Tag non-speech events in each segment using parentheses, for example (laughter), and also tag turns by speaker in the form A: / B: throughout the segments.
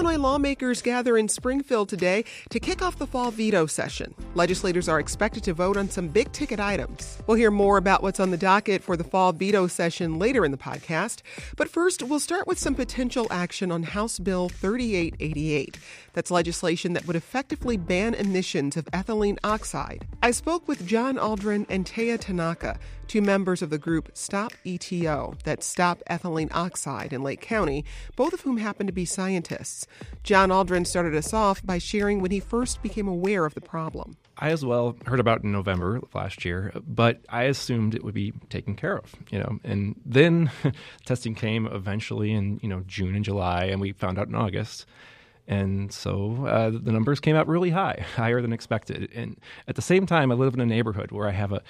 A: Illinois lawmakers gather in Springfield today to kick off the fall veto session. Legislators are expected to vote on some big ticket items. We'll hear more about what's on the docket for the fall veto session later in the podcast. But first, we'll start with some potential action on House Bill 3888. That's legislation that would effectively ban emissions of ethylene oxide. I spoke with John Aldrin and Taya Tanaka, two members of the group Stop ETO, that Stop Ethylene Oxide in Lake County, both of whom happen to be scientists. John Aldrin started us off by sharing when he first became aware of the problem.
B: I as well heard about it in November last year, but I assumed it would be taken care of, you know. And then (laughs) testing came eventually in, you know, June and July, and we found out in August. And so uh, the numbers came out really high, (laughs) higher than expected. And at the same time, I live in a neighborhood where I have a,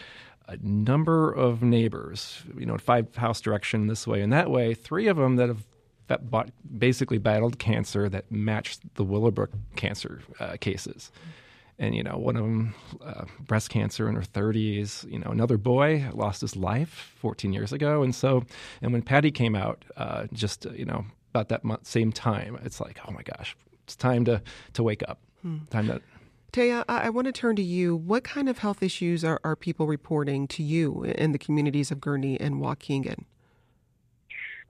B: a number of neighbors, you know, five house direction this way and that way, three of them that have that basically battled cancer that matched the Willowbrook cancer uh, cases. And, you know, one of them, uh, breast cancer in her 30s. You know, another boy lost his life 14 years ago. And so, and when Patty came out, uh, just, you know, about that month, same time, it's like, oh my gosh, it's time to, to wake up. Hmm. Time to.
A: Taya, I, I want to turn to you. What kind of health issues are, are people reporting to you in the communities of Gurnee and Waukegan?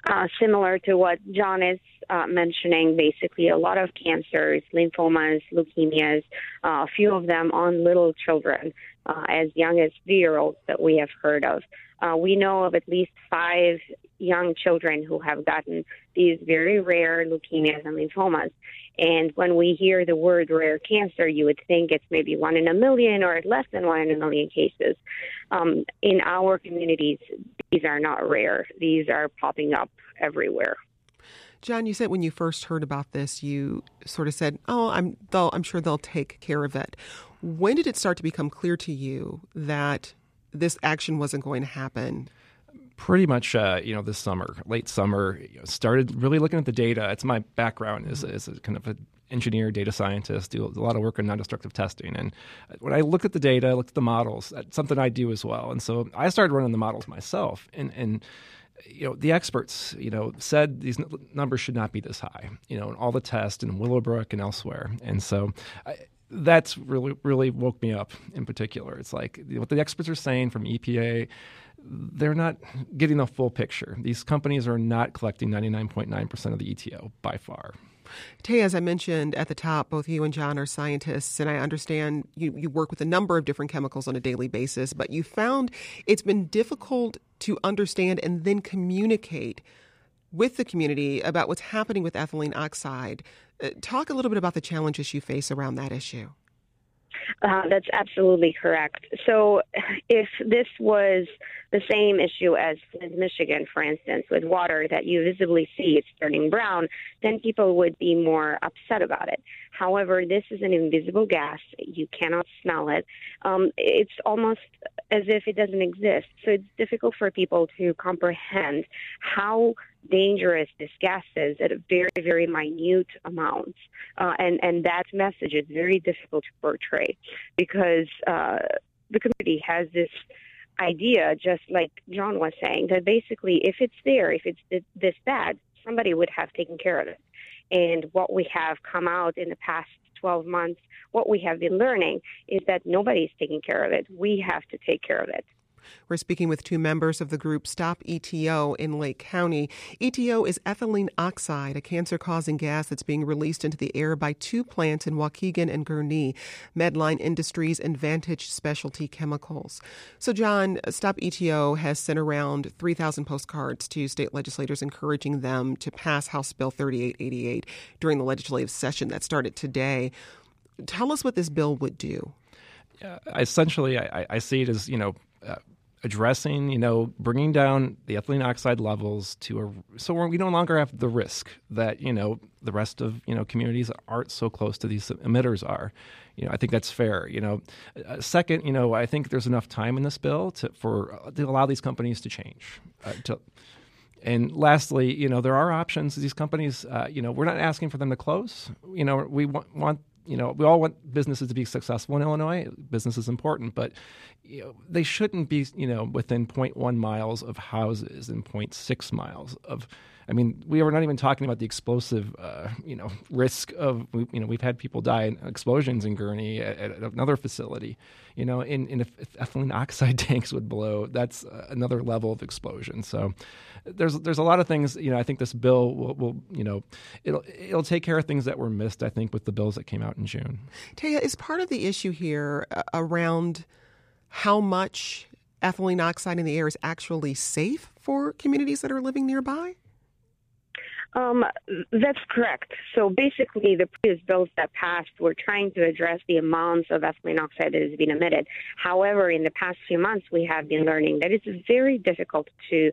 C: Uh, similar to what John is uh, mentioning, basically a lot of cancers, lymphomas, leukemias, uh, a few of them on little children uh, as young as three year olds that we have heard of. Uh, we know of at least five young children who have gotten these very rare leukemias and lymphomas. And when we hear the word rare cancer, you would think it's maybe one in a million or less than one in a million cases. Um, in our communities, these are not rare. These are popping up everywhere.
A: John, you said when you first heard about this, you sort of said, "Oh, I'm they'll, I'm sure they'll take care of it." When did it start to become clear to you that this action wasn't going to happen?
B: Pretty much, uh, you know, this summer, late summer, you know, started really looking at the data. It's my background as, as a kind of an engineer, data scientist, do a lot of work on non-destructive testing. And when I look at the data, I look at the models, that's something I do as well. And so I started running the models myself. And, and you know, the experts, you know, said these n- numbers should not be this high, you know, in all the tests in Willowbrook and elsewhere. And so I, that's really really woke me up in particular. It's like what the experts are saying from EPA, they're not getting the full picture. These companies are not collecting 99.9% of the ETO by far.
A: Tay, as I mentioned at the top, both you and John are scientists, and I understand you, you work with a number of different chemicals on a daily basis, but you found it's been difficult to understand and then communicate with the community about what's happening with ethylene oxide. Uh, talk a little bit about the challenges you face around that issue.
C: Uh, that's absolutely correct. So, if this was the same issue as Flint, Michigan, for instance, with water that you visibly see it's turning brown, then people would be more upset about it. However, this is an invisible gas. You cannot smell it. Um, it's almost as if it doesn't exist. So it's difficult for people to comprehend how dangerous this gas is at a very, very minute amounts. Uh, and, and that message is very difficult to portray because uh, the community has this idea, just like John was saying, that basically if it's there, if it's this bad, somebody would have taken care of it. And what we have come out in the past 12 months, what we have been learning is that nobody's taking care of it. We have to take care of it.
A: We're speaking with two members of the group Stop ETO in Lake County. ETO is ethylene oxide, a cancer causing gas that's being released into the air by two plants in Waukegan and Gurnee, Medline Industries and Vantage Specialty Chemicals. So, John, Stop ETO has sent around 3,000 postcards to state legislators encouraging them to pass House Bill 3888 during the legislative session that started today. Tell us what this bill would do.
B: Yeah, essentially, I, I see it as, you know, uh, addressing, you know, bringing down the ethylene oxide levels to a so we no longer have the risk that you know the rest of you know communities aren't so close to these emitters are. You know, I think that's fair. You know, uh, second, you know, I think there's enough time in this bill to for to allow these companies to change. Uh, to, and lastly, you know, there are options. These companies, uh, you know, we're not asking for them to close. You know, we want, want you know, we all want businesses to be successful in Illinois. Business is important, but you know, they shouldn't be, you know, within 0.1 miles of houses and 0.6 miles of. I mean, we are not even talking about the explosive, uh, you know, risk of, you know, we've had people die in explosions in Gurnee at, at another facility, you know, and, and if, if, ethylene oxide (laughs) tanks would blow, that's another level of explosion. So there's there's a lot of things, you know, I think this bill will, will, you know, it'll it'll take care of things that were missed, I think, with the bills that came out in June.
A: Taya, is part of the issue here uh, around how much ethylene oxide in the air is actually safe for communities that are living nearby?
C: Um, that's correct. So basically, the previous bills that passed were trying to address the amounts of ethylene oxide that is being emitted. However, in the past few months, we have been learning that it's very difficult to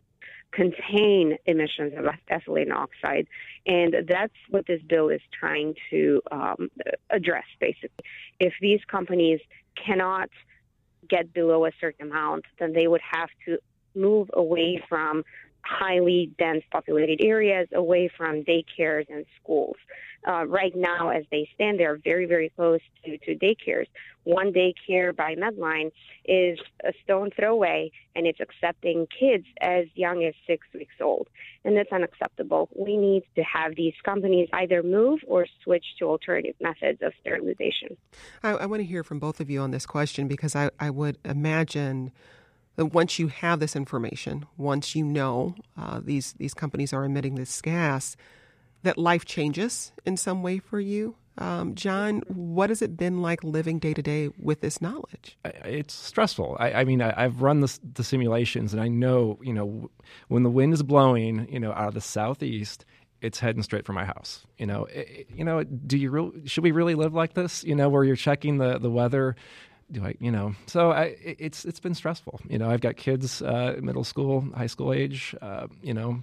C: contain emissions of ethylene oxide. And that's what this bill is trying to um, address, basically. If these companies cannot get below a certain amount, then they would have to move away from highly dense populated areas, away from daycares and schools. Uh, right now, as they stand, they're very, very close to, to daycares. One daycare by Medline is a stone throw away, and it's accepting kids as young as six weeks old. And that's unacceptable. We need to have these companies either move or switch to alternative methods of sterilization.
A: I, I want to hear from both of you on this question because I, I would imagine that once you have this information, once you know uh, these these companies are emitting this gas, that life changes in some way for you. Um, John, what has it been like living day to day with this knowledge?
B: It's stressful. I, I mean, I, have run the, the simulations, and I know, you know, when the wind is blowing, you know, out of the southeast, it's heading straight for my house. You know, it, you know, do you should we really live like this? You know, where you're checking the the weather do I, you know, so I, it's it's been stressful. You know, I've got kids, uh, middle school, high school age. Uh, you know,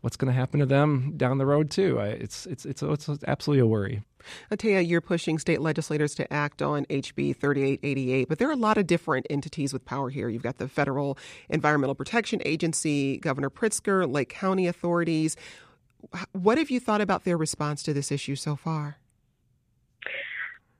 B: what's going to happen to them down the road too? I, it's it's it's it's absolutely a worry.
A: Atea, you're pushing state legislators to act on HB 3888, but there are a lot of different entities with power here. You've got the Federal Environmental Protection Agency, Governor Pritzker, Lake County authorities. What have you thought about their response to this issue so far?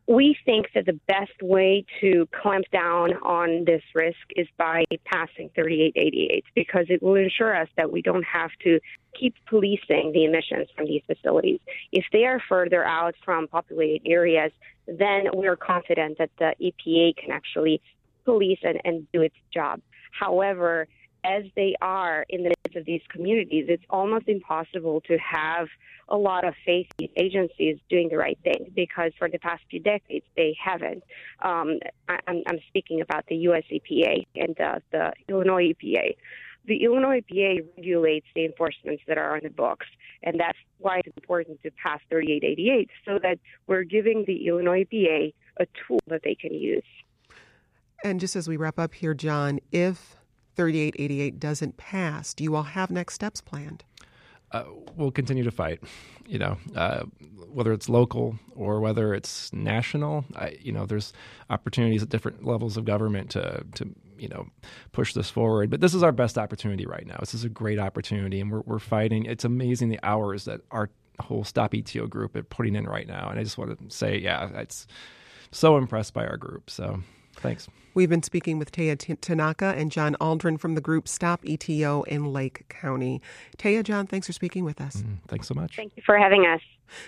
C: We think that the best way to clamp down on this risk is by passing 3888 because it will ensure us that we don't have to keep policing the emissions from these facilities. If they are further out from populated areas, then we're confident that the EPA can actually police and, and do its job. However, as they are in the midst of these communities, it's almost impossible to have a lot of faith in agencies doing the right thing because for the past few decades they haven't. Um, I, am speaking about the U.S. EPA and uh, the Illinois EPA. The Illinois EPA regulates the enforcements that are on the books, and that's why it's important to pass 3888 so that we're giving the Illinois EPA a tool that they can use.
A: And just as we wrap up here, John, if 3888 doesn't pass, do you all have next steps planned?
B: Uh, we'll continue to fight. You know, uh, whether it's local or whether it's national. I, you know, there's opportunities at different levels of government to to you know push this forward. But this is our best opportunity right now. This is a great opportunity, and we're we're fighting. It's amazing the hours that our whole Stop ETO group are putting in right now. And I just want to say, yeah, it's so impressed by our group. So thanks.
A: We've been speaking with Taya Tanaka and John Aldrin from the group Stop ETO in Lake County. Taya, John, thanks for speaking with us.
B: Mm, thanks so much.
C: Thank you for having us.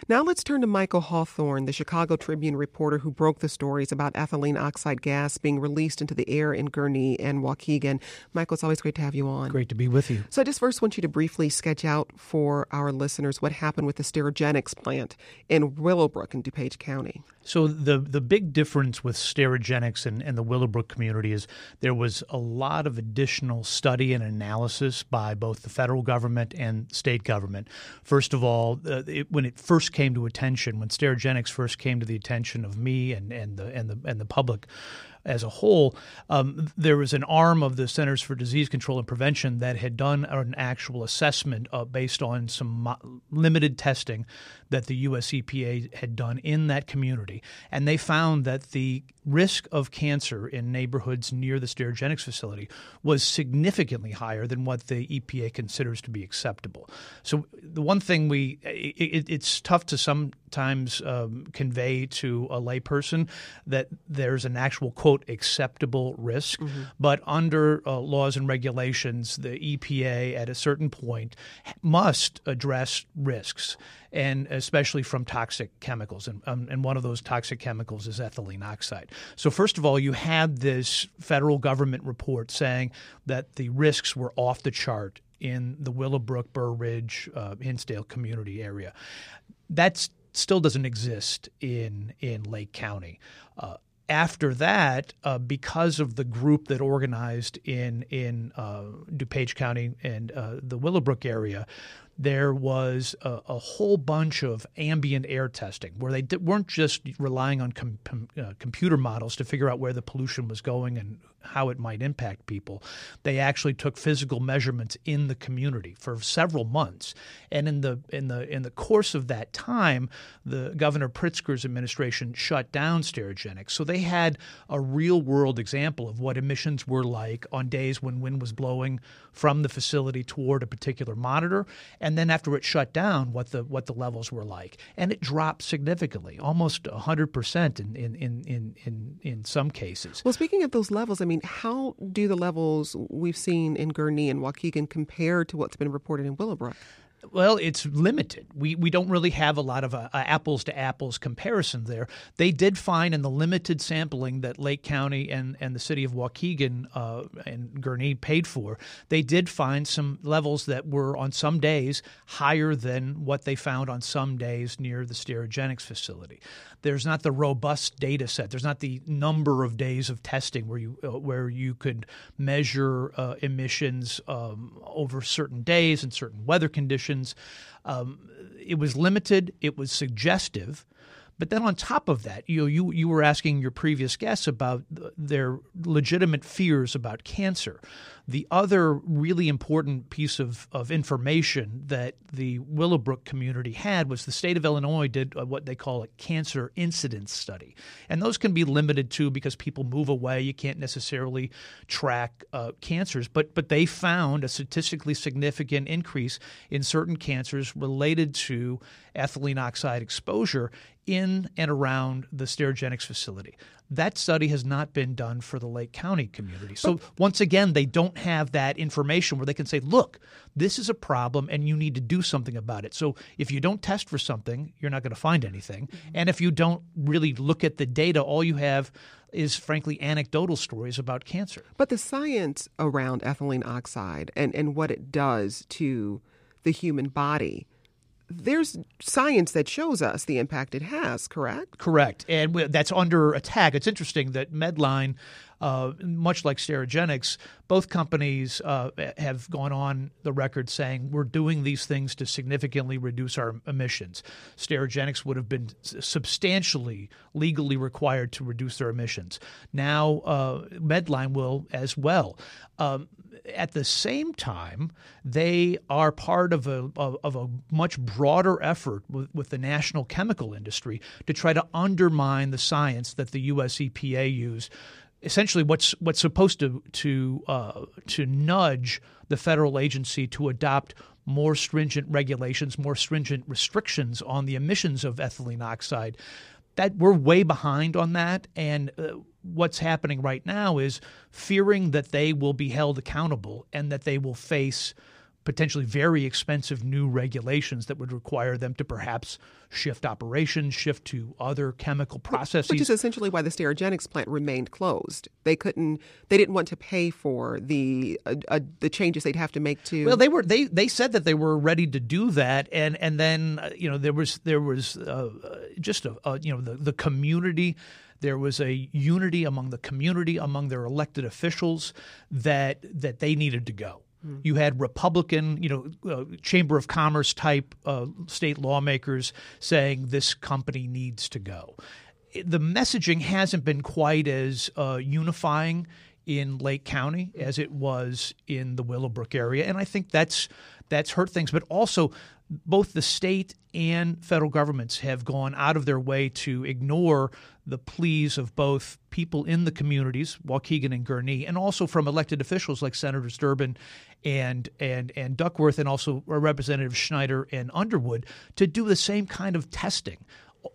A: Now let's turn to Michael Hawthorne, the Chicago Tribune reporter who broke the stories about ethylene oxide gas being released into the air in Gurnee and Waukegan. Michael, it's always great to have you on.
D: Great to be with you.
A: So I just first want you to briefly sketch out for our listeners what happened with the Sterigenics plant in Willowbrook in DuPage County.
D: So the the big difference with Sterigenics and, and the Willowbrook community is there was a lot of additional study and analysis by both the federal government and state government. First of all, uh, it, when it first came to attention, when Sterigenics first came to the attention of me and, and the and the and the public, as a whole. Um, there was an arm of the Centers for Disease Control and Prevention that had done an actual assessment uh, based on some mo- limited testing that the U.S. EPA had done in that community, and they found that the risk of cancer in neighborhoods near the Sterigenics facility was significantly higher than what the EPA considers to be acceptable. So the one thing we it, it's tough to sometimes um, convey to a layperson that there's an actual quote acceptable risk, mm-hmm. but under uh, laws and regulations, the EPA at a certain point must address risks and especially from toxic chemicals. And, um, and one of those toxic chemicals is ethylene oxide. So, first of all, you had this federal government report saying that the risks were off the chart in the Willowbrook, Burr Ridge, uh, Hinsdale community area. That still doesn't exist in in Lake County. Uh, after that, uh, because of the group that organized in in uh, DuPage County and uh, the Willowbrook area, there was a, a, whole bunch of ambient air testing where they di- weren't just relying on com- com- uh, computer models to figure out where the pollution was going and how it might impact people. They actually took physical measurements in the community for several months, and in the in the in the course of that time, the Governor Pritzker's administration shut down Sterigenics. So they had a real world example of what emissions were like on days when wind was blowing from the facility toward a particular monitor, and then after it shut down, what the what the levels were like, and it dropped significantly, almost hundred percent in in in in in some cases.
A: Well, speaking of those levels, I mean mean, how do the levels we've seen in Gurnee and Waukegan compare to what's been reported in Willowbrook?
D: Well, it's limited. We we don't really have a lot of a, a apples to apples comparison there. They did find in the limited sampling that Lake County and, and the city of Waukegan uh, and Gurnee paid for, they did find some levels that were on some days higher than what they found on some days near the Sterigenics facility. There's not the robust data set. There's not the number of days of testing where you uh, where you could measure uh, emissions um, over certain days and certain weather conditions um, it was limited. It was suggestive. But then on top of that, you you you were asking your previous guests about their legitimate fears about cancer. The other really important piece of, of information that the Willowbrook community had was the state of Illinois did what they call a cancer incidence study. And those can be limited to because people move away. You can't necessarily track uh, cancers. But, but they found a statistically significant increase in certain cancers related to ethylene oxide exposure in and around the Sterigenics facility. That study has not been done for the Lake County community. So once again, they don't have that information where they can say, look, this is a problem and you need to do something about it. So if you don't test for something, you're not going to find anything. Mm-hmm. And if you don't really look at the data, all you have is frankly anecdotal stories about cancer.
A: But the science around ethylene oxide and, and what it does to the human body there's science that shows us the impact it has, correct?
D: Correct. And that's under attack. It's interesting that Medline uh, much like Sterigenics, both companies uh, have gone on the record saying we're doing these things to significantly reduce our emissions. Sterigenics would have been substantially legally required to reduce their emissions. Now, uh, Medline will as well. Um, at the same time, they are part of a of, of a much broader effort with, with, the national chemical industry to try to undermine the science that the U.S. EPA use essentially what's what's supposed to to uh, to nudge the federal agency to adopt more stringent regulations, more stringent restrictions on the emissions of ethylene oxide. That we're way behind on that, and uh, what's happening right now is fearing that they will be held accountable and that they will face potentially very expensive new regulations that would require them to perhaps shift operations, shift to other chemical processes.
A: Which is essentially why the Sterigenics plant remained closed. They couldn't, they didn't want to pay for the uh, uh, the changes they'd have to make to.
D: Well, they were they they said that they were ready to do that, and and then uh, you know there was there was uh, just a, a you know the the community there was a unity among the community, among their elected officials, that that they needed to go. You had Republican, you know, uh, Chamber of Commerce type uh, state lawmakers saying this company needs to go. the messaging hasn't been quite as uh, unifying in Lake County as it was in the Willowbrook area, and I think that's that's hurt things. But also, both the state and federal governments have gone out of their way to ignore the pleas of both people in the communities, Waukegan and Gurnee, and also from elected officials like Senators Durbin and and and Duckworth, and also Representative Schneider and Underwood, to do the same kind of testing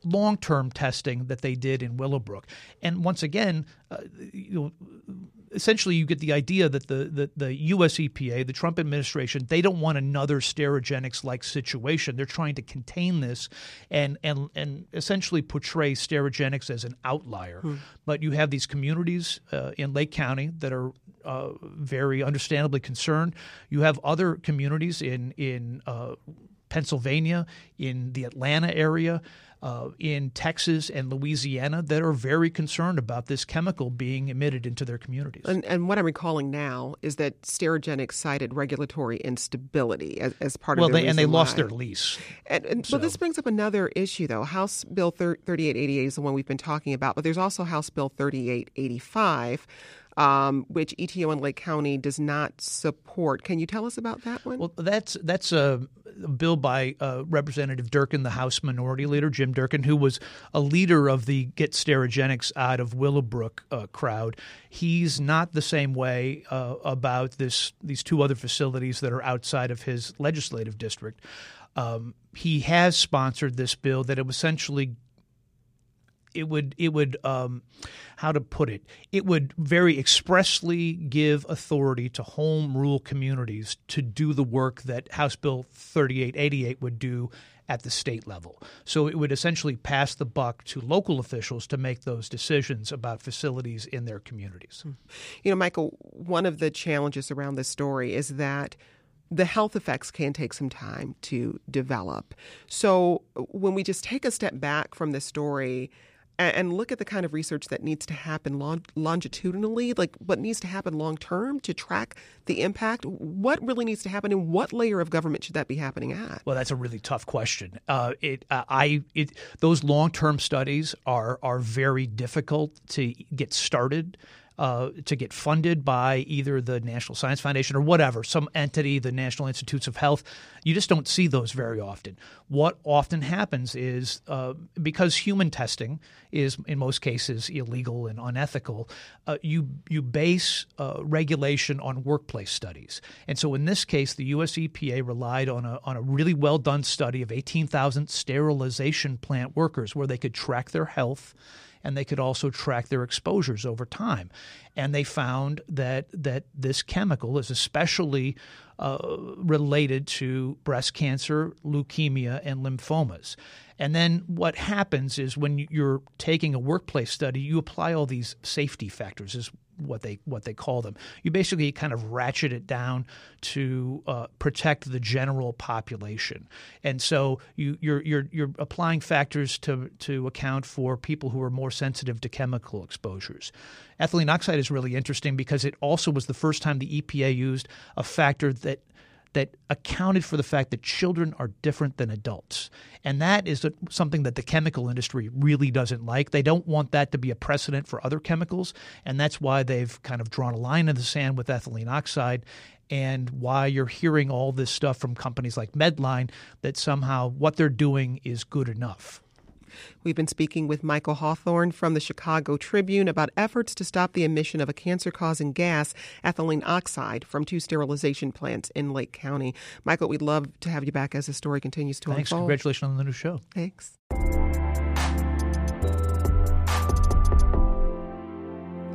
D: long term testing that they did in Willowbrook. And once again, uh, you know, essentially you get the idea that the, the, the US EPA, the Trump administration, they don't want another Sterigenics like situation. They're trying to contain this and, and, and essentially portray Sterigenics as an outlier. Hmm. But you have these communities uh, in Lake County that are uh, very understandably concerned. You have other communities in, in uh, Pennsylvania, in the Atlanta area uh, in Texas and Louisiana that are very concerned about this chemical being emitted into their communities.
A: And, and what I'm recalling now is that Sterigenics cited regulatory instability as, as part
D: well,
A: of their
D: they, and they
A: why.
D: lost their lease.
A: And, and so. Well, this brings up another issue, though. House Bill 3888 is the one we've been talking about, but there's also House Bill 3885 um, which ETO in Lake County does not support. Can you tell us about that one?
D: Well, that's that's a bill by uh, Representative Durkin, the House Minority Leader, Jim Durkin, who was a leader of the Get Sterigenics out of Willowbrook uh, crowd. He's not the same way uh, about this these two other facilities that are outside of his legislative district. Um, he has sponsored this bill that it essentially it would it would um, how to put it it would very expressly give authority to home rule communities to do the work that House Bill 3888 would do at the state level. So it would essentially pass the buck to local officials to make those decisions about facilities in their communities. Hmm.
A: You know, Michael, one of the challenges around this story is that the health effects can take some time to develop. So when we just take a step back from the story, and look at the kind of research that needs to happen long, longitudinally, like what needs to happen long term to track the impact. What really needs to happen, and what layer of government should that be happening at?
D: Well, that's a really tough question. Uh, it, uh, I, it, those long term studies are are very difficult to get started uh, to get funded by either the National Science Foundation or whatever, some entity, the National Institutes of Health. You just don't see those very often. What often happens is uh, because human testing is in most cases illegal and unethical, uh, you you base uh, regulation on workplace studies. And so in this case, the U.S. EPA relied on a on a really well done study of 18,000 sterilization plant workers where they could track their health and they could also track their exposures over time. And they found that that this chemical is especially uh, related to breast cancer, leukemia, and lymphomas. And then what happens is when you're taking a workplace study, you apply all these safety factors, is what they what they call them. You basically kind of ratchet it down to uh, protect the general population, and so you, you're you're you're applying factors to to account for people who are more sensitive to chemical exposures. Ethylene oxide is really interesting because it also was the first time the EPA used a factor that that accounted for the fact that children are different than adults. And that is something that the chemical industry really doesn't like. They don't want that to be a precedent for other chemicals. And that's why they've kind of drawn a line in the sand with ethylene oxide and why you're hearing all this stuff from companies like Medline that somehow what they're doing is good enough.
A: We've been speaking with Michael Hawthorne from the Chicago Tribune about efforts to stop the emission of a cancer causing gas, ethylene oxide, from two sterilization plants in Lake County. Michael, we'd love to have you back as the story continues to
D: Thanks.
A: unfold.
D: Congratulations on the new show.
A: Thanks.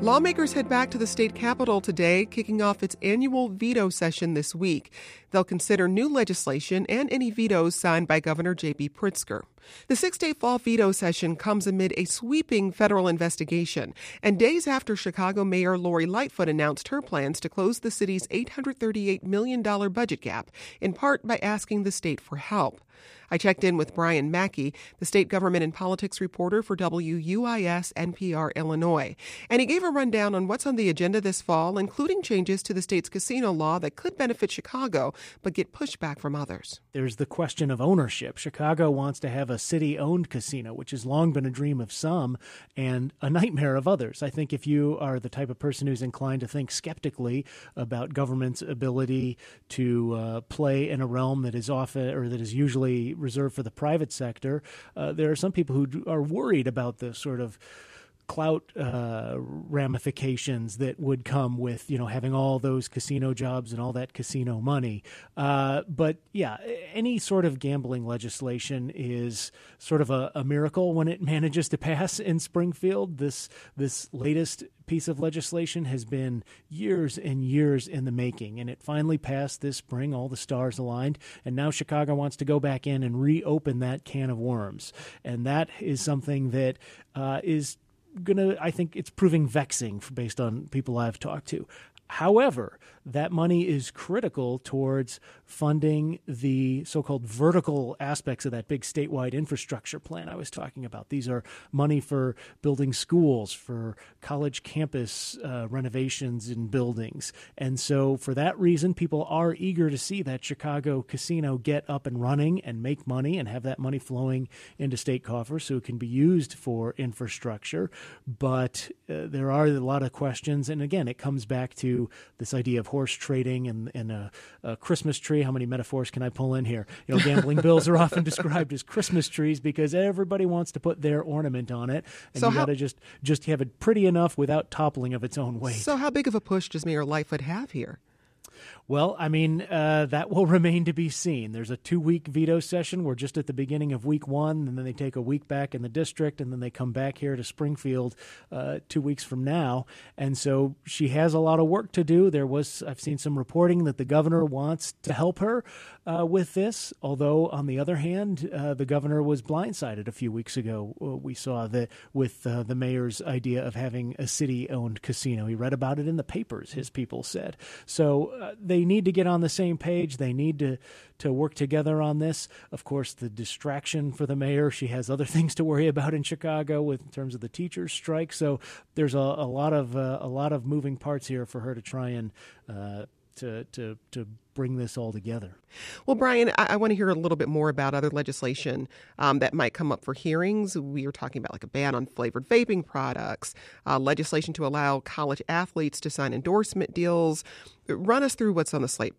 A: Lawmakers head back to the state capitol today, kicking off its annual veto session this week. They'll consider new legislation and any vetoes signed by Governor J.B. Pritzker. The six day fall veto session comes amid a sweeping federal investigation and days after Chicago Mayor Lori Lightfoot announced her plans to close the city's $838 million budget gap, in part by asking the state for help. I checked in with Brian Mackey, the state government and politics reporter for WUIS NPR Illinois, and he gave a rundown on what's on the agenda this fall, including changes to the state's casino law that could benefit Chicago but get pushback from others.
E: There's the question of ownership. Chicago wants to have a city owned casino, which has long been a dream of some and a nightmare of others. I think if you are the type of person who's inclined to think skeptically about government's ability to uh, play in a realm that is often or that is usually reserved for the private sector, uh, there are some people who are worried about the sort of clout uh, ramifications that would come with you know having all those casino jobs and all that casino money. Uh, but yeah, any sort of gambling legislation is sort of a, a, miracle when it (laughs) manages to pass in Springfield. This this latest piece of legislation has been years and years in the making, and it finally passed this spring. All the stars aligned, and now Chicago wants to go back in and reopen that can of worms, and that is something that uh, is gonna I think it's proving vexing based on people I've talked to. However, that money is critical towards funding the so called vertical aspects of that big statewide infrastructure plan I was talking about. These are money for building schools, for college campus uh, renovations in buildings. And so, for that reason, people are eager to see that Chicago casino get up and running and make money and have that money flowing into state coffers so it can be used for infrastructure. But uh, there are a lot of questions. And again, it comes back to this idea of horse trading and, and a, a, Christmas tree. How many metaphors can I pull in here? You know, gambling bills are often (laughs) described as Christmas trees because everybody wants to put their ornament on it, and so you got to just just have it pretty enough without toppling of its own weight.
A: So, how big of a push does Mayor Lightfoot have here?
E: Well, I mean, uh, that (laughs) will remain to be seen. There's a two week veto session. We're just at the beginning of week one, and then they take a week back in the district, and then they come back here to Springfield uh, two weeks from now. And so she has a lot of work to do. There was, I've seen some reporting that the governor wants to help her uh, with this, although, on the other hand, uh, the governor was blindsided a few weeks ago. Uh, we saw that with uh, the mayor's idea of having a city owned casino. He read about it in the papers, his people said. So they need to get on the same page. They need to to work together on this. Of course, the distraction for the mayor, she has other (laughs) things to worry about in Chicago with in terms of the teachers' strike. So there's a, a lot of uh, a lot of moving parts here for her to try and uh, to to to bring this all together.
A: Well, Brian, I, I want to hear a little bit more about other legislation um, that might come up for hearings. We are talking about like a ban on flavored vaping products, uh, legislation to allow college athletes to sign endorsement deals. Run us through what's on the slate.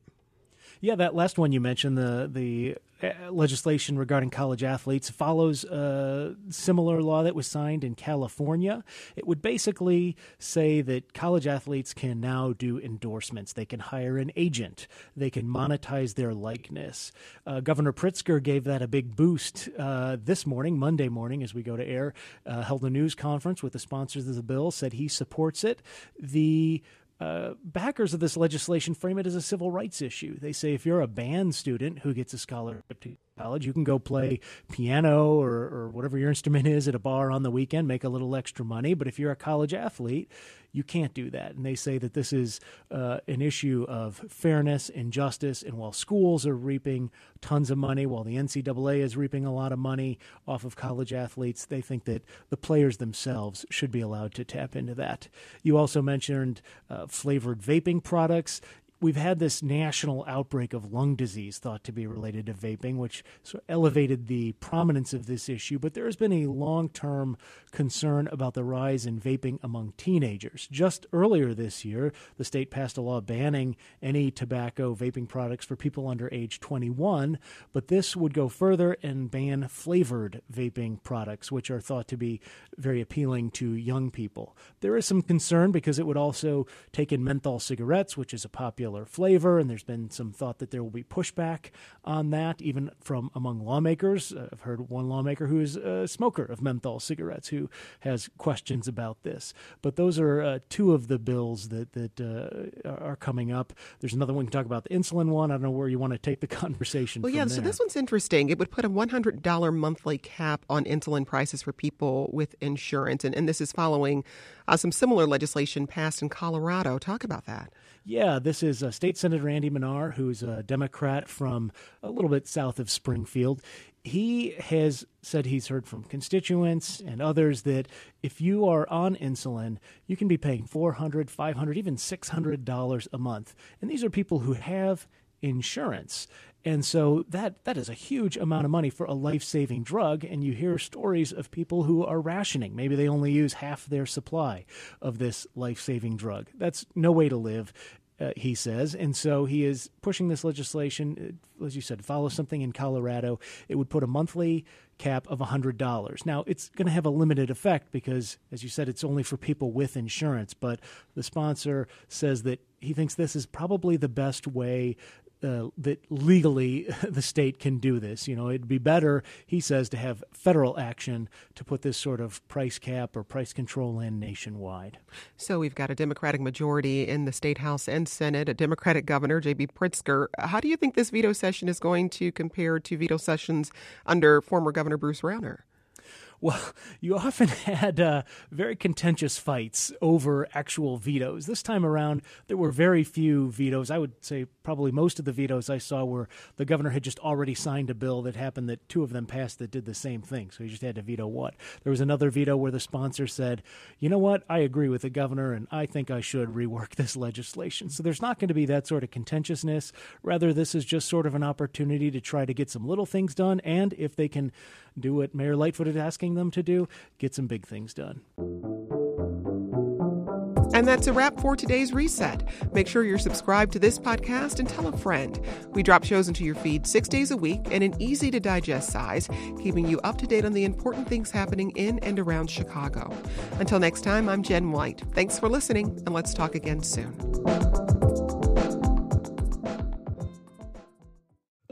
E: Yeah, that last one you mentioned, the the uh, legislation regarding college athletes follows a similar law that was signed in California. It would basically say that college athletes can now do endorsements. They can hire an agent. They can monetize their likeness. Uh, Governor Pritzker gave that a big boost uh, this morning, Monday morning, as we go to air. Uh, held a news conference with the sponsors of the bill. Said he supports it. The uh, backers of this legislation frame it as a civil rights issue. They say if you're a band student who gets a scholarship to college, you can go play piano or, or whatever your instrument is at a bar on the weekend, make a little extra money. But if you're a college athlete, you can't do that. And they say that this is uh, an issue of fairness and justice. And while schools are reaping tons of money, while the NCAA is reaping a lot of money off of college athletes, they think that the players themselves should be allowed to tap into that. You also mentioned uh, flavored vaping products we've had this national outbreak of lung disease thought to be related to vaping, which sort of elevated the prominence of this issue. But there has been a long term concern about the rise in vaping among teenagers. Just earlier this year, the state passed a law banning any tobacco vaping products for people under age 21, but this would go further and ban flavored vaping products, which are thought to be very appealing to young people. There is some concern because it would also take in menthol cigarettes, which is a popular popular flavor, and there's been some thought that there will be pushback on that, even from among lawmakers. Uh, I've heard one lawmaker who is a smoker of menthol cigarettes who has questions about this. But those are uh, two of the bills that that uh, are coming up. There's another one we can talk about the insulin one. I don't know where you want to take the (laughs) conversation.
A: Well, yeah.
E: There.
A: So this one's interesting. It would put a $100 monthly cap on insulin prices for people with insurance, and, and this is following uh, some similar legislation passed in Colorado. Talk about that.
E: Yeah, this is is uh, State Senator Andy Manar, who's a Democrat from a little bit south of Springfield. He has said he's heard from constituents and others that if you are on insulin, you can be paying $400, $500, even $600 a month. And these are people who have insurance. And so that that is a huge amount of money for a life-saving drug and you hear stories of people who are rationing. Maybe they only use half their supply of this life-saving drug. That's no way to live. Uh, he says, and so he is pushing this legislation. Uh, as you said, follow something in Colorado. It would put a monthly cap of $100. Now, it's going to have a limited effect because, as you said, it's only for people with insurance. But the sponsor says that he thinks this is probably the best way uh, that legally (laughs) the state can do this. You know, it'd be better, he says, to have federal action to put this sort of price cap or price control in nationwide.
A: So we've got a Democratic majority in the state House and Senate, a Democratic governor, J.B. Pritzker. How do you think this veto session is going to compare to veto sessions under former Governor Bruce Rauner?
E: Well, (laughs) you often had uh, very contentious fights over actual vetoes. This time around, there were very few vetoes. I would say probably most of the vetoes I saw were the governor had just already signed a bill that happened that two of them passed that did the same thing. So he just had to veto what. There was another veto where the sponsor said, you know what, I agree with the governor and I think I should rework this legislation. So there's not going to be that sort of contentiousness. Rather, this is just sort of an opportunity to try to get some little things done. And if they can do what Mayor Lightfoot is asking them to do, get some big things done.
A: And that's a wrap for today's reset. Make sure you're subscribed to this podcast and tell a friend. We drop shows into your feed six days a week in an easy to digest size, keeping you up to date on the important things happening in and around Chicago. Until next time, I'm Jen White. Thanks for listening, and let's talk again soon.